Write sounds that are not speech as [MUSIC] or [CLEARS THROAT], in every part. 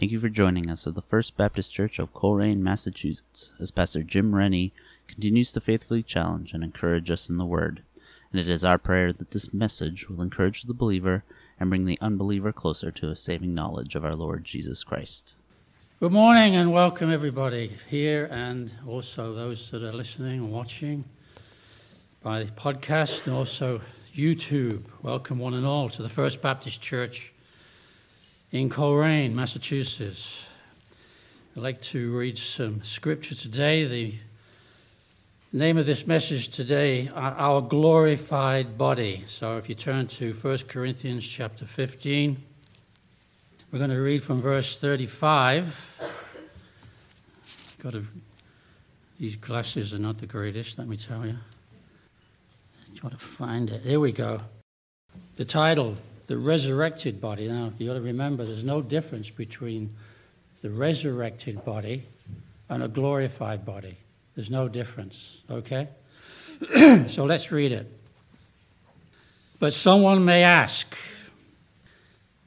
Thank you for joining us at the First Baptist Church of Colrain, Massachusetts, as Pastor Jim Rennie continues to faithfully challenge and encourage us in the Word. And it is our prayer that this message will encourage the believer and bring the unbeliever closer to a saving knowledge of our Lord Jesus Christ. Good morning and welcome everybody here and also those that are listening and watching by podcast and also YouTube. Welcome one and all to the First Baptist Church in Colrain, Massachusetts. I'd like to read some scripture today. The name of this message today, Our Glorified Body. So if you turn to 1 Corinthians chapter 15, we're going to read from verse 35. Got to, these glasses are not the greatest, let me tell you. Try to find it. There we go. The title the resurrected body. Now, you got to remember there's no difference between the resurrected body and a glorified body. There's no difference, okay? [CLEARS THROAT] so let's read it. But someone may ask,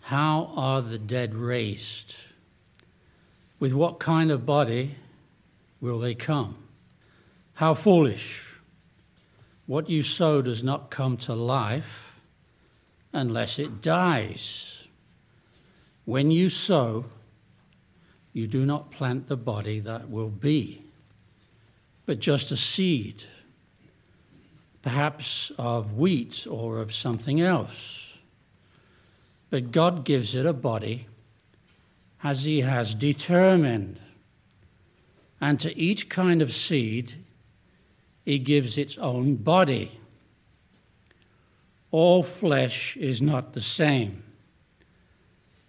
How are the dead raised? With what kind of body will they come? How foolish! What you sow does not come to life unless it dies. When you sow, you do not plant the body that will be, but just a seed, perhaps of wheat or of something else. But God gives it a body as He has determined. And to each kind of seed, He gives its own body all flesh is not the same.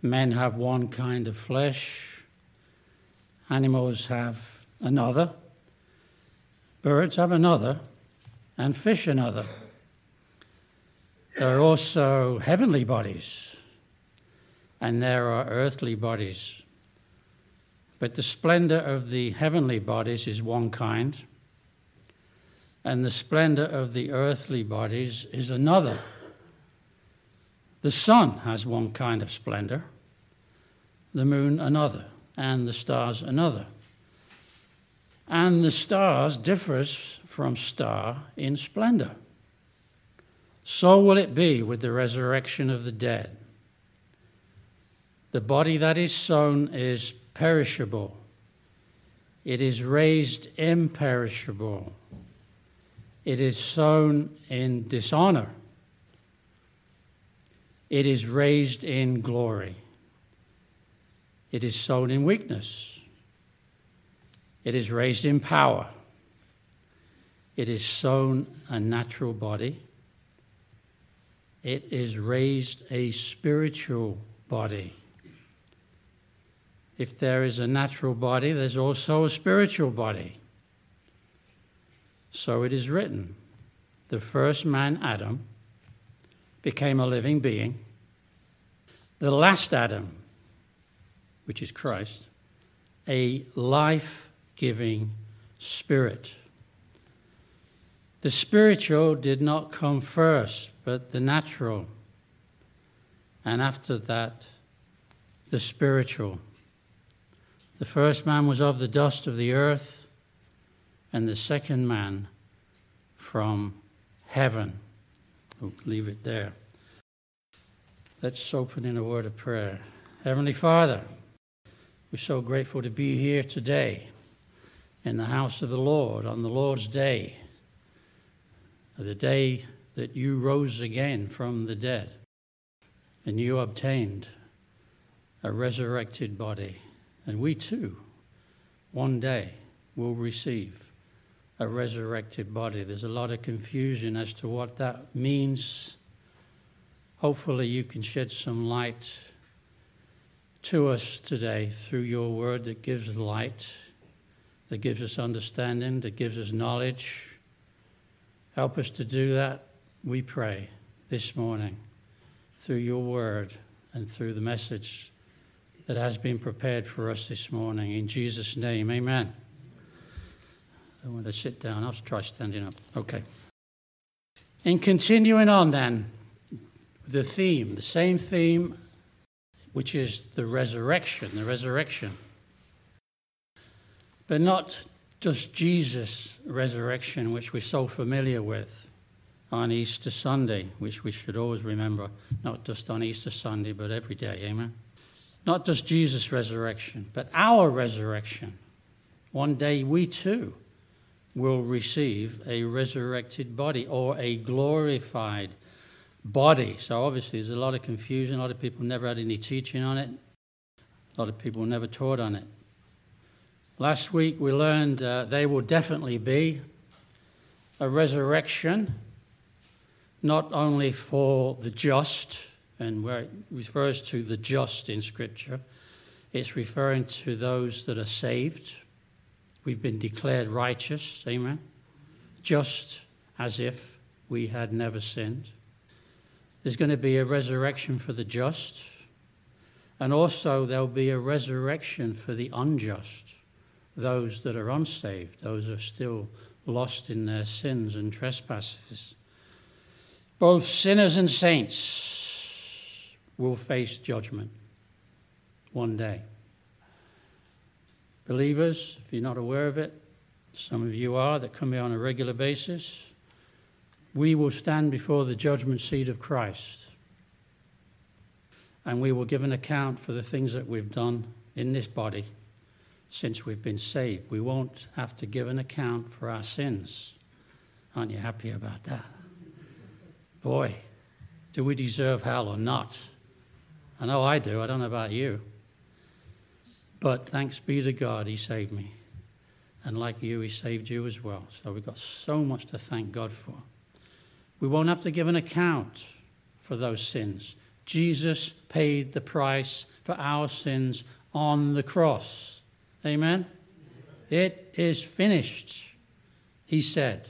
Men have one kind of flesh, animals have another, birds have another, and fish another. There are also heavenly bodies, and there are earthly bodies. But the splendor of the heavenly bodies is one kind, and the splendor of the earthly bodies is another. The sun has one kind of splendor, the moon another, and the stars another. And the stars differs from star in splendor. So will it be with the resurrection of the dead. The body that is sown is perishable. It is raised imperishable. It is sown in dishonor it is raised in glory. It is sown in weakness. It is raised in power. It is sown a natural body. It is raised a spiritual body. If there is a natural body, there's also a spiritual body. So it is written the first man, Adam, became a living being. The last Adam, which is Christ, a life giving spirit. The spiritual did not come first, but the natural. And after that, the spiritual. The first man was of the dust of the earth, and the second man from heaven. We'll leave it there. Let's open in a word of prayer. Heavenly Father, we're so grateful to be here today in the house of the Lord on the Lord's day, the day that you rose again from the dead and you obtained a resurrected body. And we too, one day, will receive a resurrected body. There's a lot of confusion as to what that means. Hopefully, you can shed some light to us today through your word that gives light, that gives us understanding, that gives us knowledge. Help us to do that, we pray, this morning through your word and through the message that has been prepared for us this morning. In Jesus' name, amen. I want to sit down. I'll try standing up. Okay. In continuing on, then, the theme, the same theme which is the resurrection, the resurrection. But not just Jesus' resurrection, which we're so familiar with on Easter Sunday, which we should always remember, not just on Easter Sunday, but every day. Amen. Not just Jesus' resurrection, but our resurrection. One day we too will receive a resurrected body or a glorified body. So obviously, there's a lot of confusion. A lot of people never had any teaching on it. A lot of people never taught on it. Last week we learned uh, there will definitely be a resurrection, not only for the just, and where it refers to the just in Scripture, it's referring to those that are saved. We've been declared righteous, amen? Just as if we had never sinned. There's going to be a resurrection for the just, and also there'll be a resurrection for the unjust, those that are unsaved, those are still lost in their sins and trespasses. Both sinners and saints will face judgment one day. Believers, if you're not aware of it, some of you are that come here on a regular basis, we will stand before the judgment seat of Christ. And we will give an account for the things that we've done in this body since we've been saved. We won't have to give an account for our sins. Aren't you happy about that? Boy, do we deserve hell or not? I know I do. I don't know about you. But thanks be to God, He saved me. And like you, He saved you as well. So we've got so much to thank God for. We won't have to give an account for those sins. Jesus paid the price for our sins on the cross. Amen? It is finished, he said.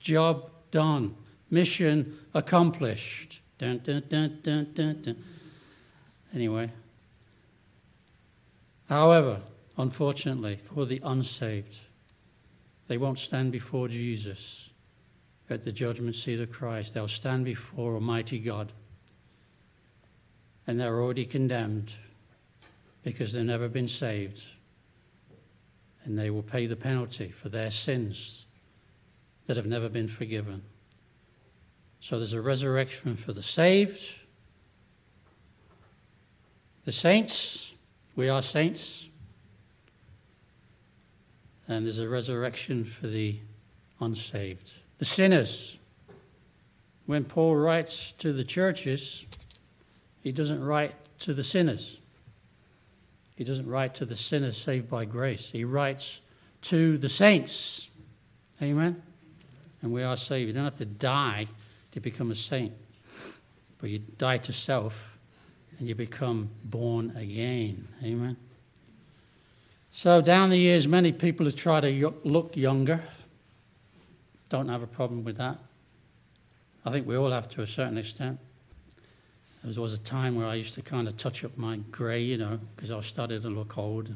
Job done. Mission accomplished. Dun, dun, dun. Anyway. However, unfortunately, for the unsaved, they won't stand before Jesus at the judgment seat of Christ. They'll stand before Almighty God. And they're already condemned because they've never been saved. And they will pay the penalty for their sins that have never been forgiven. So there's a resurrection for the saved, the saints. We are saints. And there's a resurrection for the unsaved the sinners. When Paul writes to the churches, he doesn't write to the sinners. He doesn't write to the sinners saved by grace. He writes to the saints. Amen? And we are saved. You don't have to die to become a saint, but you die to self and you become born again. Amen? So, down the years, many people have tried to look younger. Don't have a problem with that. I think we all have to a certain extent. There was a time where I used to kind of touch up my grey, you know, because I was starting to look old.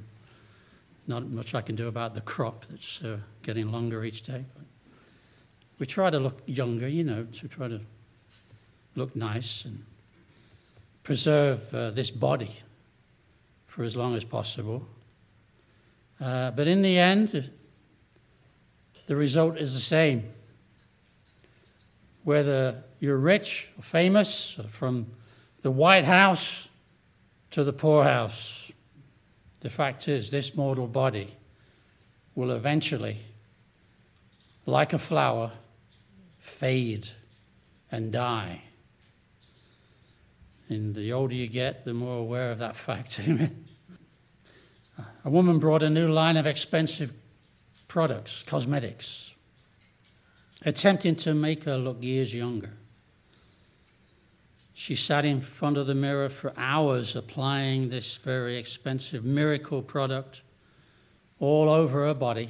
Not much I can do about the crop that's uh, getting longer each day. But we try to look younger, you know, to try to look nice and preserve uh, this body for as long as possible. Uh, but in the end, the result is the same. Whether you're rich or famous, from the White House to the poorhouse, the fact is, this mortal body will eventually, like a flower, fade and die. And the older you get, the more aware of that fact. [LAUGHS] a woman brought a new line of expensive products, cosmetics, attempting to make her look years younger. She sat in front of the mirror for hours applying this very expensive miracle product all over her body.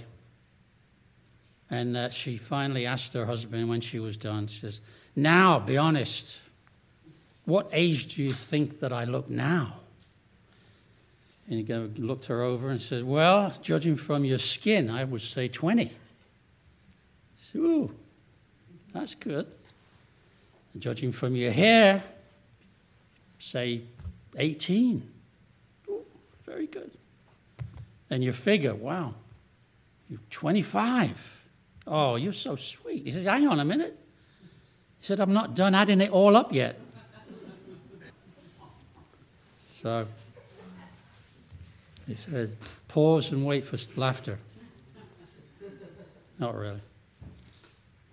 And uh, she finally asked her husband when she was done, she says, Now, be honest, what age do you think that I look now? And he looked her over and said, Well, judging from your skin, I would say 20. Said, Ooh, that's good. And judging from your hair, say 18. Ooh, very good. And your figure, wow, you're 25. Oh, you're so sweet. He said, hang on a minute. He said, I'm not done adding it all up yet. so he said, pause and wait for laughter. Not really.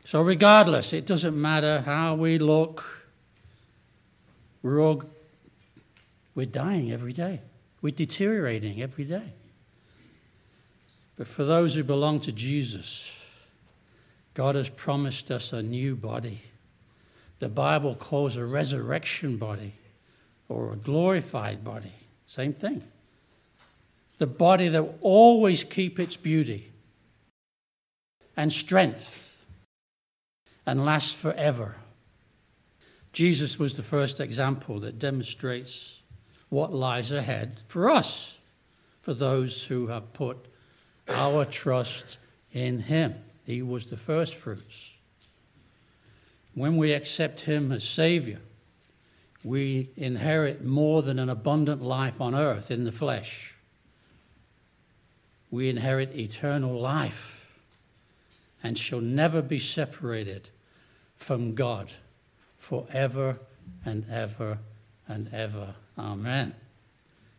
So, regardless, it doesn't matter how we look, we're all, we're dying every day. We're deteriorating every day. But for those who belong to Jesus, God has promised us a new body. The Bible calls a resurrection body or a glorified body. Same thing. The body that will always keep its beauty and strength and last forever. Jesus was the first example that demonstrates what lies ahead for us, for those who have put our trust in Him. He was the first fruits. When we accept Him as Savior, we inherit more than an abundant life on earth in the flesh. We inherit eternal life and shall never be separated from God forever and ever and ever. Amen.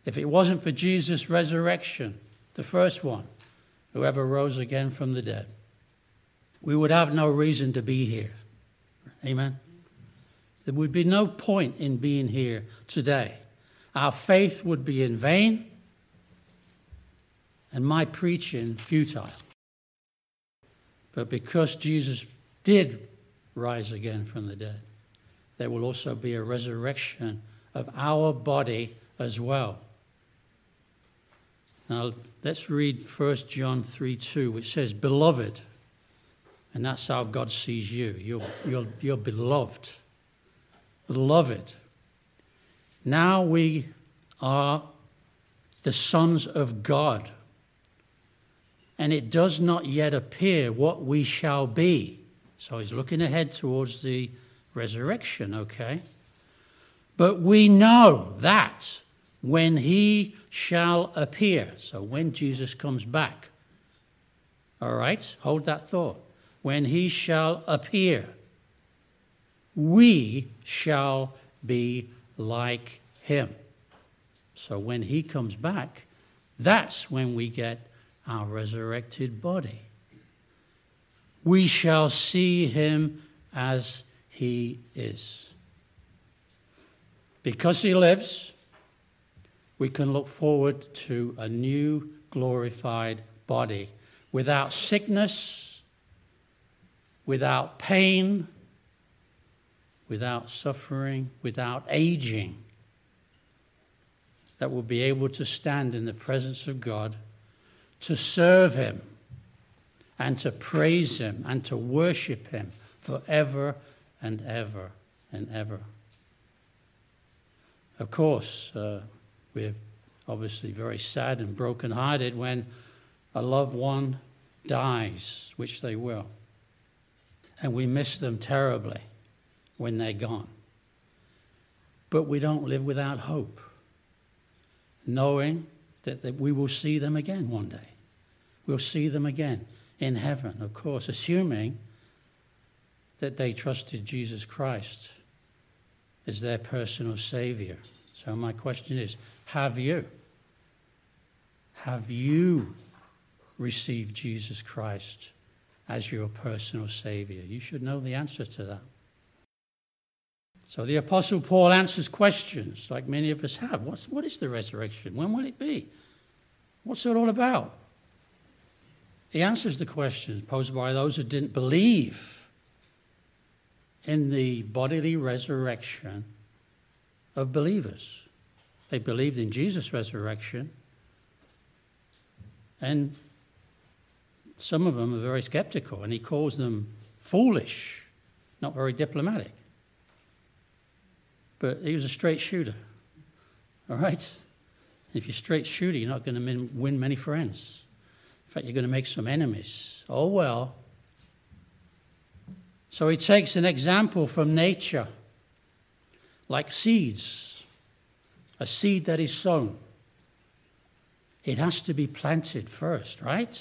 If it wasn't for Jesus' resurrection, the first one, whoever rose again from the dead, we would have no reason to be here. Amen. There would be no point in being here today. Our faith would be in vain and my preaching futile. But because Jesus did rise again from the dead. There will also be a resurrection of our body as well. Now, let's read 1 John 3 2, which says, Beloved, and that's how God sees you. You're, you're, you're beloved. Beloved. Now we are the sons of God, and it does not yet appear what we shall be. So he's looking ahead towards the resurrection, okay? But we know that when he shall appear, so when Jesus comes back, all right, hold that thought. When he shall appear, we shall be like him. So when he comes back, that's when we get our resurrected body we shall see him as he is. Because he lives, we can look forward to a new glorified body without sickness, without pain, without suffering, without aging, that will be able to stand in the presence of God to serve him and to praise Him and to worship Him forever and ever and ever. Of course, uh, we're obviously very sad and broken-hearted when a loved one dies, which they will. And we miss them terribly when they're gone. But we don't live without hope, knowing that, that we will see them again one day. We'll see them again in heaven, of course, assuming that they trusted Jesus Christ as their personal Savior. So, my question is have you? Have you received Jesus Christ as your personal Savior? You should know the answer to that. So the Apostle Paul answers questions like many of us have. What's, what is the resurrection? When will it be? What's it all about? He answers the questions posed by those who didn't believe in the bodily resurrection of believers. They believed in Jesus' resurrection, and some of them are very skeptical, and he calls them foolish, not very diplomatic. But he was a straight shooter, all right? If you're straight shooter, you're not going to win many friends. In fact, you're going to make some enemies. Oh, well. So he takes an example from nature, like seeds. a seed that is sown, it has to be planted first, right?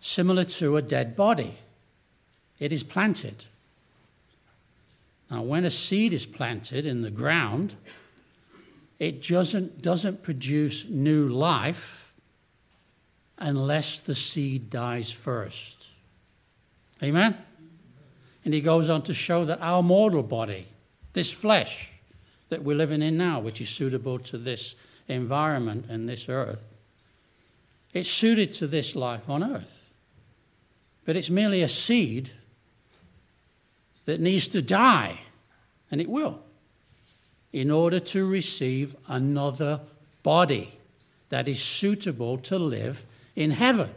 Similar to a dead body, it is planted. Now, when a seed is planted in the ground, it doesn't, doesn't produce new life unless the seed dies first. Amen? And he goes on to show that our mortal body, this flesh that we're living in now, which is suitable to this environment and this earth, it's suited to this life on earth. But it's merely a seed that needs to die, and it will, in order to receive another body that is suitable to live in heaven,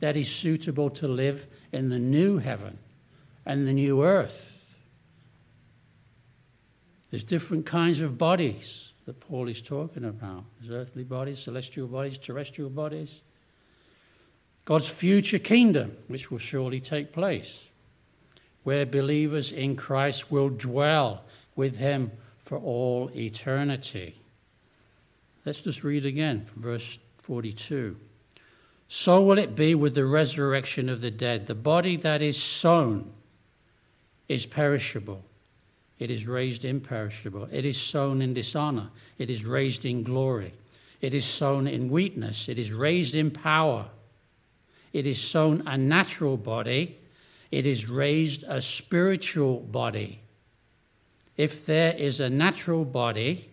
that is suitable to live in the new heaven and the new earth. There's different kinds of bodies that Paul is talking about. There's earthly bodies, celestial bodies, terrestrial bodies. God's future kingdom, which will surely take place, where believers in Christ will dwell with him for all eternity. Let's just read again from verse 42. So will it be with the resurrection of the dead. The body that is sown is perishable. It is raised imperishable. It is sown in dishonor. It is raised in glory. It is sown in weakness. It is raised in power. It is sown a natural body. It is raised a spiritual body. If there is a natural body,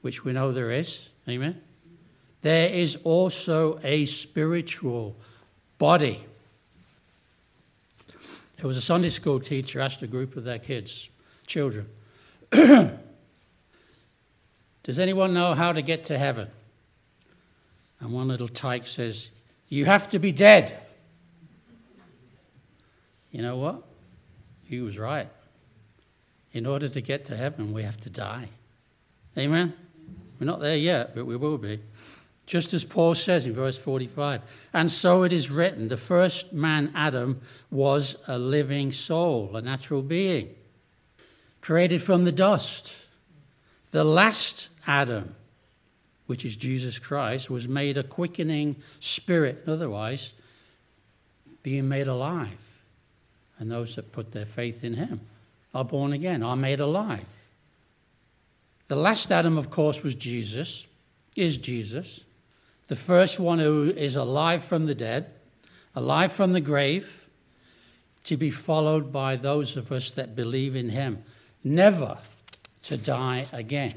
which we know there is, amen, there is also a spiritual body. There was a Sunday school teacher asked a group of their kids, children, [CLEARS THROAT] Does anyone know how to get to heaven? And one little tyke says, You have to be dead. You know what? He was right. In order to get to heaven, we have to die. Amen? We're not there yet, but we will be. Just as Paul says in verse 45 And so it is written the first man, Adam, was a living soul, a natural being, created from the dust. The last Adam, which is Jesus Christ, was made a quickening spirit, otherwise, being made alive. And those that put their faith in him are born again, are made alive. The last Adam, of course, was Jesus, is Jesus. The first one who is alive from the dead, alive from the grave, to be followed by those of us that believe in him, never to die again.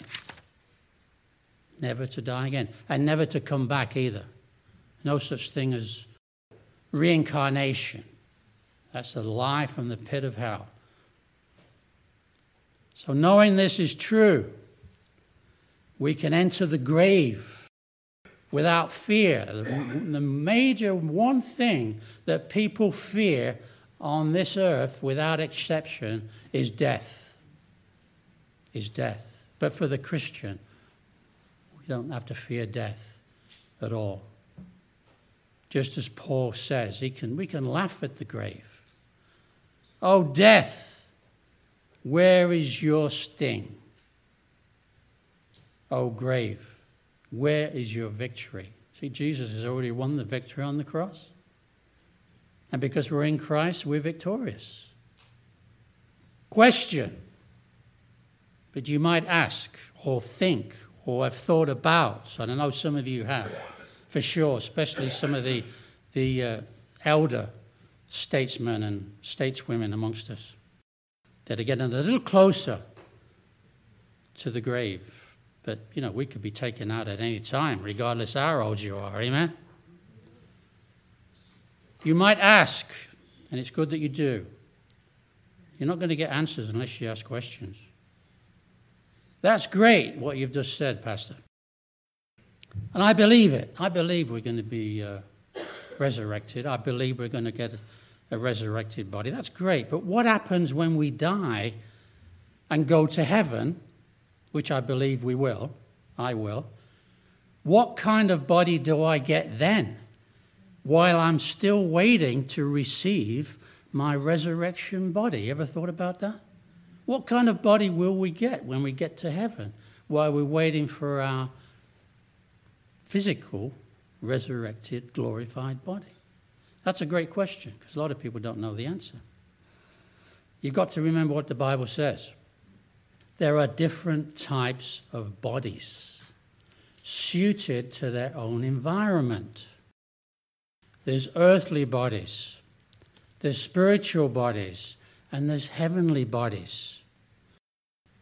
Never to die again. And never to come back either. No such thing as reincarnation. That's a lie from the pit of hell. So, knowing this is true, we can enter the grave without fear. The, major one thing that people fear on this earth, without exception, is death. Is death. But for the Christian, we don't have to fear death at all. Just as Paul says, he can, we can laugh at the grave. Oh, death, where is your sting? Oh, grave, where is your victory? See, Jesus has already won the victory on the cross. And because we're in Christ, we're victorious. Question. But you might ask or think or have thought about, and I know some of you have, for sure, especially some of the, the uh, elder statesmen and stateswomen amongst us that are getting a little closer to the grave. But, you know, we could be taken out at any time, regardless how old you are. Amen? You might ask, and it's good that you do. You're not going to get answers unless you ask questions. That's great, what you've just said, Pastor. And I believe it. I believe we're going to be uh, resurrected. I believe we're going to get a, a resurrected body. That's great. But what happens when we die and go to heaven? Which I believe we will, I will, what kind of body do I get then while I'm still waiting to receive my resurrection body? Ever thought about that? What kind of body will we get when we get to heaven while we're waiting for our physical, resurrected, glorified body? That's a great question because a lot of people don't know the answer. You've got to remember what the Bible says. There are different types of bodies suited to their own environment. There's earthly bodies, there's spiritual bodies, and there's heavenly bodies.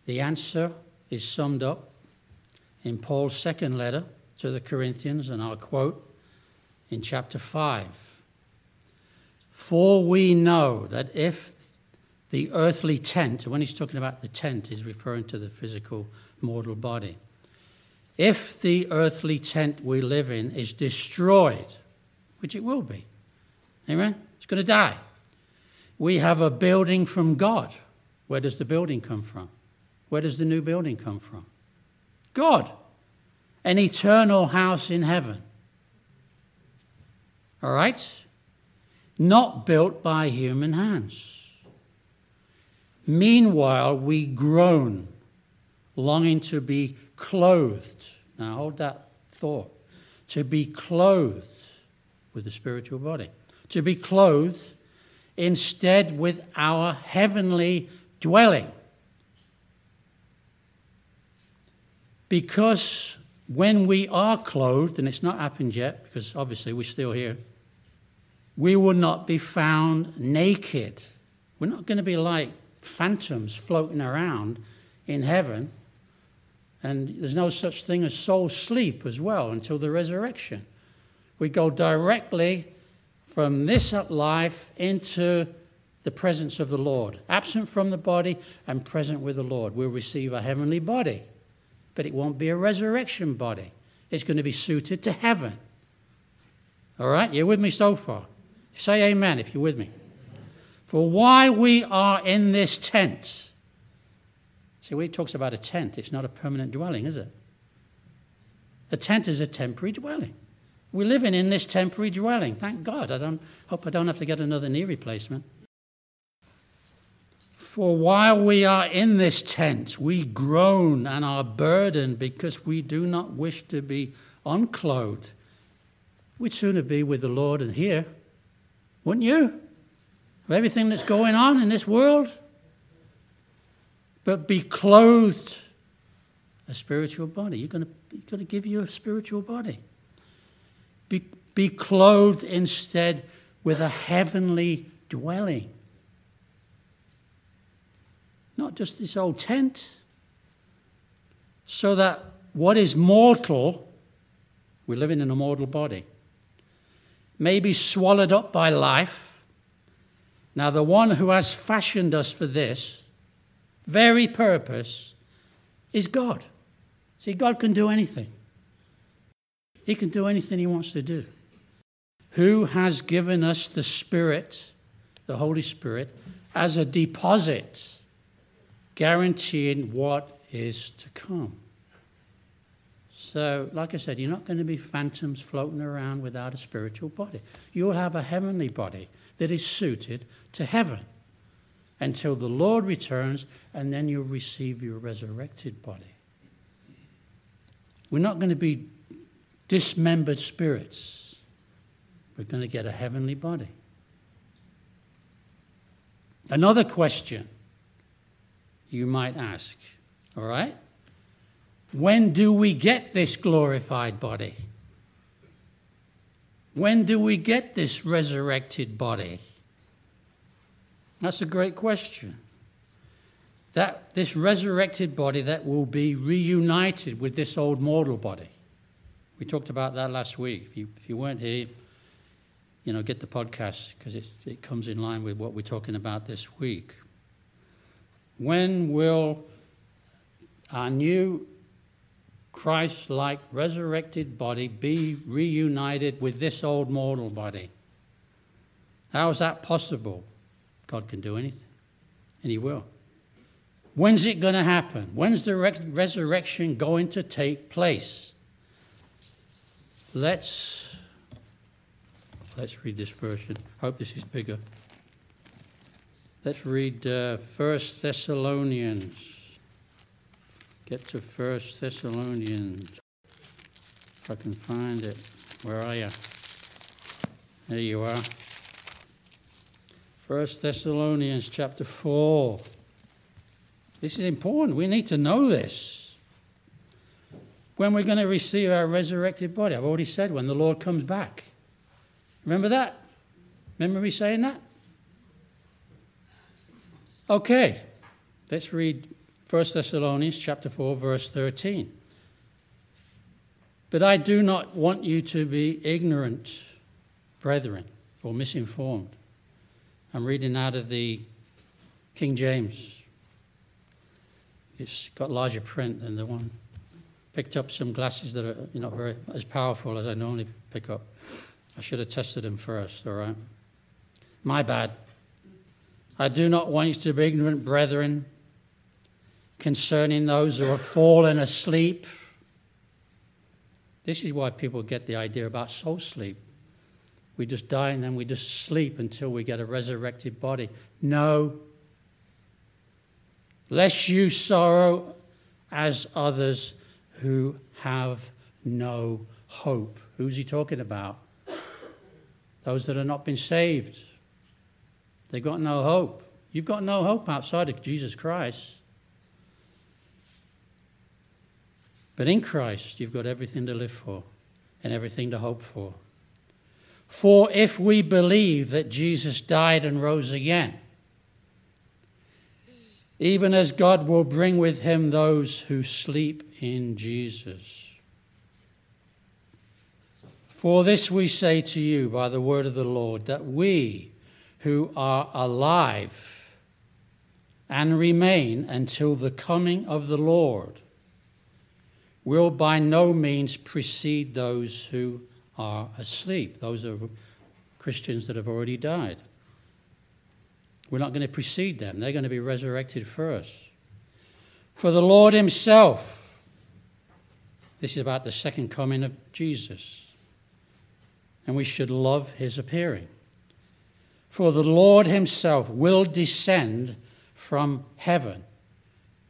The answer is summed up in Paul's second letter to the Corinthians, and I'll quote in chapter 5 For we know that if the earthly tent, when he's talking about the tent, he's referring to the physical mortal body. If the earthly tent we live in is destroyed, which it will be, amen? It's going to die. We have a building from God. Where does the building come from? Where does the new building come from? God. An eternal house in heaven. All right? Not built by human hands. Meanwhile, we groan, longing to be clothed. Now, hold that thought. To be clothed with the spiritual body. To be clothed instead with our heavenly dwelling. Because when we are clothed, and it's not happened yet, because obviously we're still here, we will not be found naked. We're not going to be like phantoms floating around in heaven. And there's no such thing as soul sleep as well until the resurrection. We go directly from this life into the presence of the Lord. Absent from the body and present with the Lord. We'll receive a heavenly body, but it won't be a resurrection body. It's going to be suited to heaven. All right? You're with me so far? Say amen if you're with me. For why we are in this tent. See, when he talks about a tent, it's not a permanent dwelling, is it? A tent is a temporary dwelling. We're living in this temporary dwelling. Thank God. I don't, hope I don't have to get another knee replacement. For while we are in this tent, we groan and are burdened because we do not wish to be unclothed. We'd sooner be with the Lord and here, wouldn't you? Of everything that's going on in this world, but be clothed a spiritual body. You're going to, you're going to give you a spiritual body. Be, be clothed instead with a heavenly dwelling. Not just this old tent. So that what is mortal, we're living in a mortal body, may be swallowed up by life now, the one who has fashioned us for this very purpose is God. See, God can do anything, He can do anything He wants to do. Who has given us the Spirit, the Holy Spirit, as a deposit, guaranteeing what is to come? So, like I said, you're not going to be phantoms floating around without a spiritual body. You'll have a heavenly body that is suited to heaven until the Lord returns, and then you'll receive your resurrected body. We're not going to be dismembered spirits, we're going to get a heavenly body. Another question you might ask, all right? When do we get this glorified body? When do we get this resurrected body? That's a great question. That this resurrected body that will be reunited with this old mortal body. We talked about that last week. If you, if you weren't here, you know, get the podcast because it, it comes in line with what we're talking about this week. When will our new Christ like resurrected body be reunited with this old mortal body. How is that possible? God can do anything, and He will. When's it going to happen? When's the resurrection going to take place? Let's let's read this version. I hope this is bigger. Let's read uh, 1 Thessalonians. Get to First Thessalonians. If I can find it. Where are you? There you are. First Thessalonians chapter 4. This is important. We need to know this. When we're going to receive our resurrected body. I've already said when the Lord comes back. Remember that? Remember me saying that? Okay. Let's read 1 Thessalonians chapter 4 verse 13. But I do not want you to be ignorant, brethren, or misinformed. I'm reading out of the King James. It's got larger print than the one. Picked up some glasses that are not very as powerful as I normally pick up. I should have tested them first, all right? My bad. I do not want you to be ignorant, brethren, concerning those who have fallen asleep. This is why people get the idea about soul sleep. We just die and then we just sleep until we get a resurrected body. No. Lest you sorrow as others who have no hope. Who's he talking about? Those that have not been saved. They've got no hope. You've got no hope outside of Jesus Christ. But in Christ, you've got everything to live for and everything to hope for. For if we believe that Jesus died and rose again, even as God will bring with him those who sleep in Jesus. For this we say to you by the word of the Lord, that we who are alive and remain until the coming of the Lord will by no means precede those who are asleep. Those are Christians that have already died. We're not going to precede them, they're going to be resurrected first. For the Lord Himself, this is about the second coming of Jesus, and we should love His appearing. For the Lord Himself will descend from heaven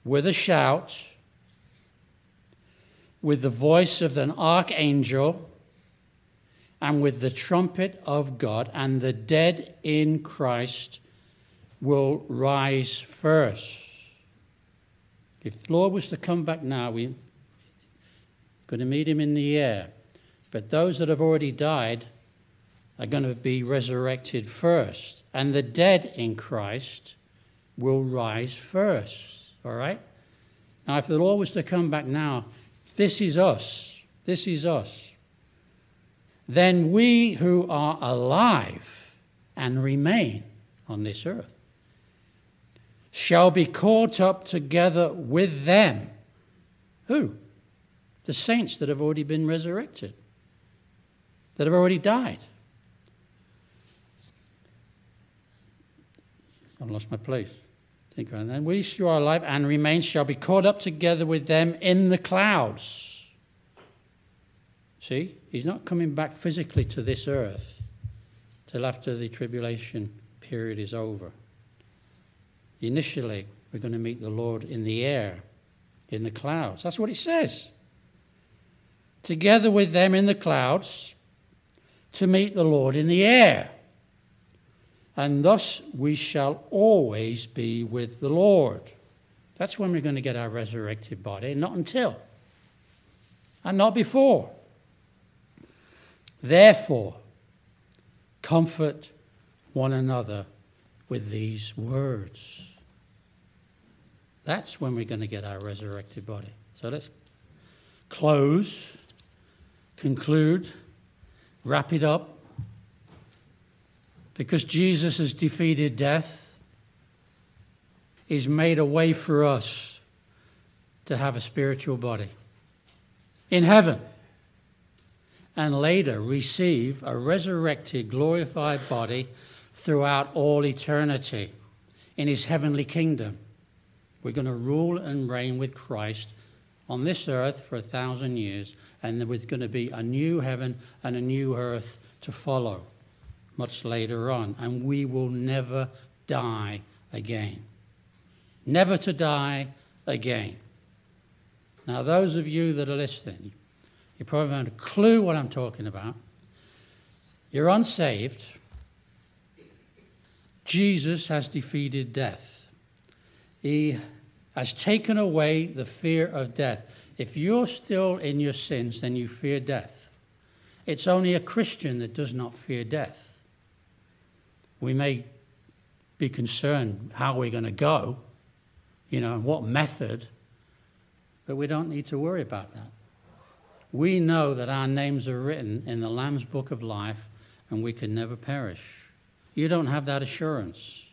with a shout with the voice of an archangel and with the trumpet of God, and the dead in Christ will rise first. If the Lord was to come back now, we're going to meet him in the air. But those that have already died are going to be resurrected first. And the dead in Christ will rise first. All right? Now, if the Lord was to come back now, this is us. This is us. Then we who are alive and remain on this earth shall be caught up together with them. Who? The saints that have already been resurrected, that have already died. I've lost my place. That. We who are alive and remain shall be caught up together with them in the clouds. See, he's not coming back physically to this earth till after the tribulation period is over. Initially, we're going to meet the Lord in the air, in the clouds. That's what it says. Together with them in the clouds to meet the Lord in the air and thus we shall always be with the Lord. That's when we're going to get our resurrected body, not until, and not before. Therefore, comfort one another with these words. That's when we're going to get our resurrected body. So let's close, conclude, wrap it up because Jesus has defeated death, He's made a way for us to have a spiritual body in heaven and later receive a resurrected, glorified body throughout all eternity in His heavenly kingdom. We're going to rule and reign with Christ on this earth for a thousand years, and there's going to be a new heaven and a new earth to follow much later on, and we will never die again. Never to die again. Now, those of you that are listening, you probably haven't a clue what I'm talking about. You're unsaved. Jesus has defeated death. He has taken away the fear of death. If you're still in your sins, then you fear death. It's only a Christian that does not fear death. We may be concerned how we're going to go, you know, and what method, but we don't need to worry about that. We know that our names are written in the Lamb's book of life and we can never perish. You don't have that assurance.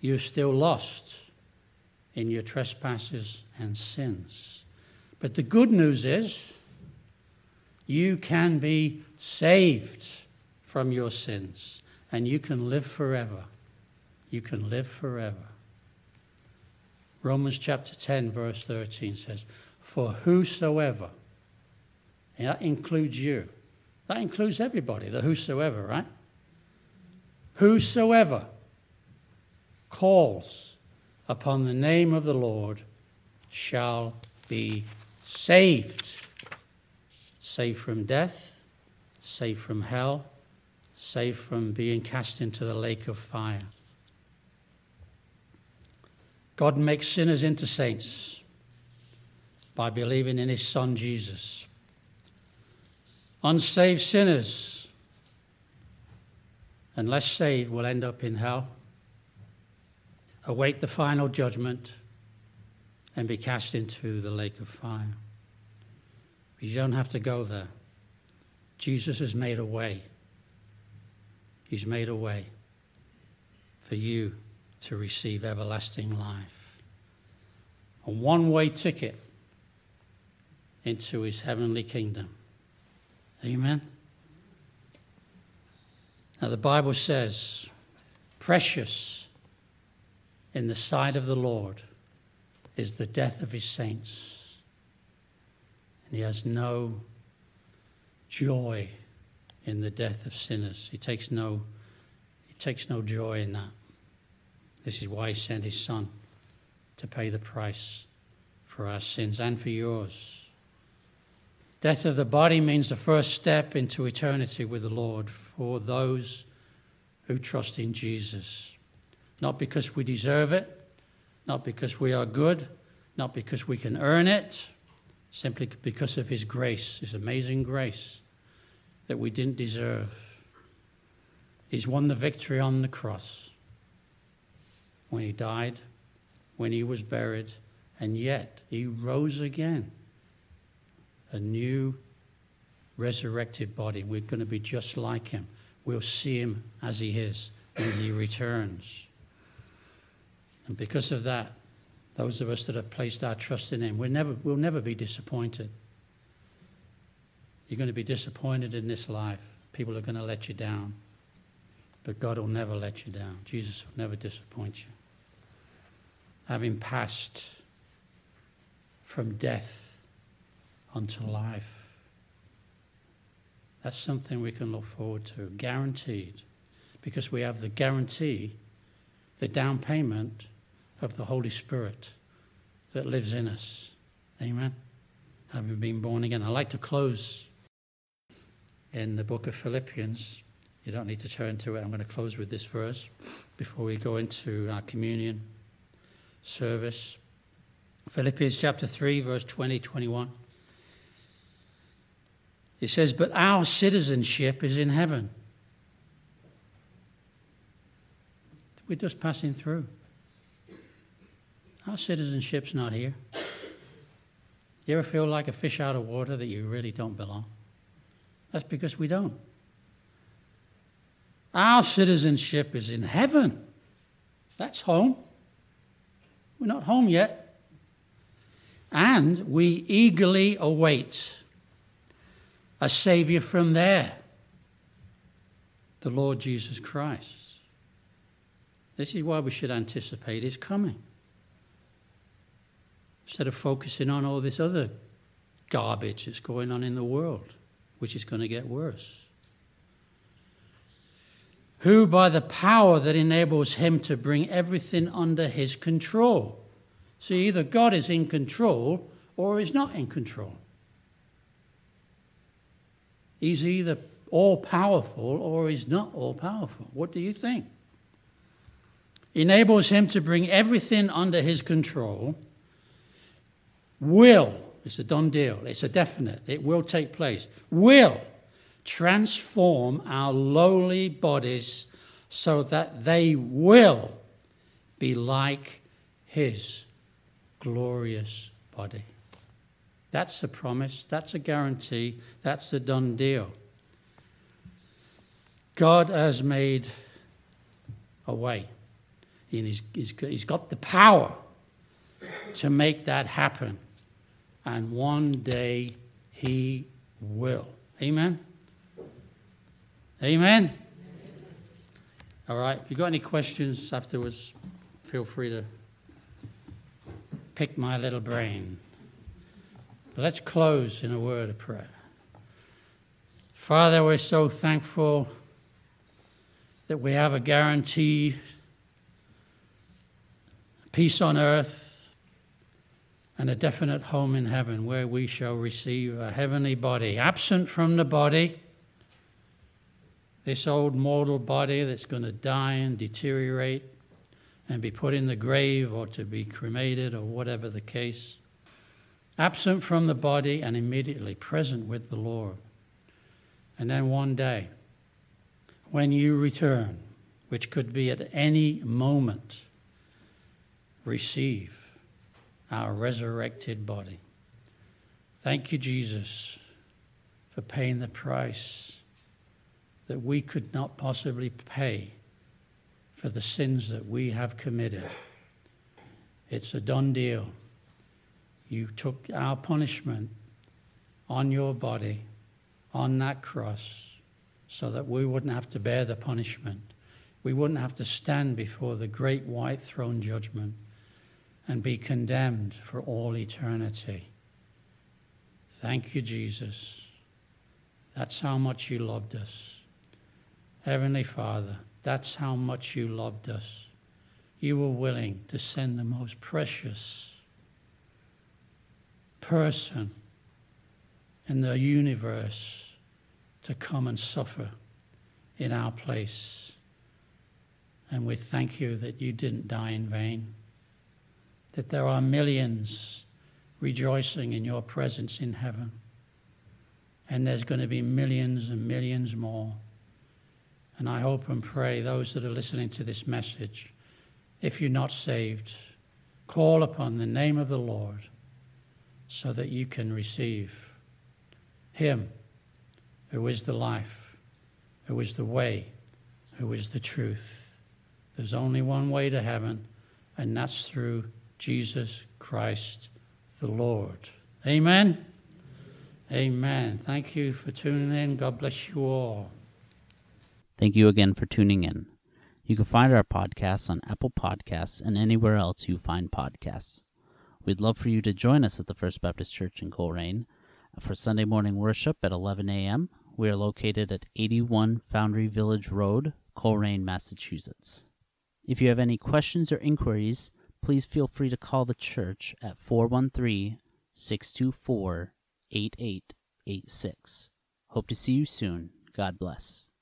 You're still lost in your trespasses and sins. But the good news is you can be saved from your sins and you can live forever. You can live forever. Romans chapter 10, verse 13 says, For whosoever, and that includes you, that includes everybody, the whosoever, right? Whosoever calls upon the name of the Lord shall be saved. Saved from death, saved from hell, saved from being cast into the lake of fire. God makes sinners into saints by believing in his Son Jesus. Unsaved sinners, unless saved, will end up in hell, await the final judgment, and be cast into the lake of fire. But you don't have to go there. Jesus has made a way. He's made a way for you to receive everlasting life. A one way ticket into his heavenly kingdom. Amen. Now, the Bible says, precious in the sight of the Lord is the death of his saints. And he has no joy in the death of sinners. He takes no, he takes no joy in that. This is why he sent his son to pay the price for our sins and for yours. Death of the body means the first step into eternity with the Lord for those who trust in Jesus. Not because we deserve it, not because we are good, not because we can earn it, simply because of His grace, His amazing grace that we didn't deserve. He's won the victory on the cross when He died, when He was buried, and yet He rose again a new resurrected body. We're going to be just like him. We'll see him as he is when he returns. And because of that, those of us that have placed our trust in him, we'll never, we'll never be disappointed. You're going to be disappointed in this life. People are going to let you down. But God will never let you down. Jesus will never disappoint you. Having passed from death unto life. That's something we can look forward to, guaranteed, because we have the guarantee, the down payment of the Holy Spirit that lives in us. Amen. Having been born again. I like to close in the book of Philippians. You don't need to turn to it. I'm going to close with this verse before we go into our communion service. Philippians chapter 3, verse 20, 21. It says, But our citizenship is in heaven. We're just passing through. Our citizenship's not here. You ever feel like a fish out of water that you really don't belong? That's because we don't. Our citizenship is in heaven. That's home. We're not home yet. And we eagerly await a Savior from there, the Lord Jesus Christ. This is why we should anticipate His coming. Instead of focusing on all this other garbage that's going on in the world, which is going to get worse. who by the power that enables him to bring everything under his control. See, either God is in control or he's not in control. He's either all powerful or he's not all powerful. What do you think? Enables him to bring everything under his control. Will, it's a done deal, it's a definite, it will take place. Will transform our lowly bodies so that they will be like his glorious body. That's a promise, that's a guarantee, that's a done deal. God has made a way. And he's, he's, he's got the power to make that happen. And one day he will. Amen? Amen? All right. If you've got any questions afterwards, feel free to pick my little brain. But let's close in a word of prayer. Father, we're so thankful that we have a guarantee peace on earth and a definite home in heaven where we shall receive a heavenly body, absent from the body this old mortal body that's going to die and deteriorate and be put in the grave or to be cremated or whatever the case. Absent from the body and immediately present with the Lord. And then one day, when you return, which could be at any moment, receive our resurrected body. Thank you, Jesus, for paying the price that we could not possibly pay for the sins that we have committed. It's a done deal. You took our punishment on your body, on that cross, so that we wouldn't have to bear the punishment. We wouldn't have to stand before the great white throne judgment and be condemned for all eternity. Thank you, Jesus. That's how much you loved us. Heavenly Father, that's how much you loved us. You were willing to send the most precious person in the universe to come and suffer in our place. And we thank you that you didn't die in vain, that there are millions rejoicing in your presence in heaven. And there's going to be millions and millions more and I hope and pray those that are listening to this message, if you're not saved, call upon the name of the Lord so that you can receive Him who is the life, who is the way, who is the truth. There's only one way to heaven, and that's through Jesus Christ the Lord. Amen. Amen. Thank you for tuning in. God bless you all. Thank you again for tuning in. You can find our podcasts on Apple Podcasts and anywhere else you find podcasts. We'd love for you to join us at the First Baptist Church in Colrain for Sunday morning worship at 11 a.m. We are located at 81 Foundry Village Road, Colrain, Massachusetts. If you have any questions or inquiries, please feel free to call the church at 413 624 8886. Hope to see you soon. God bless.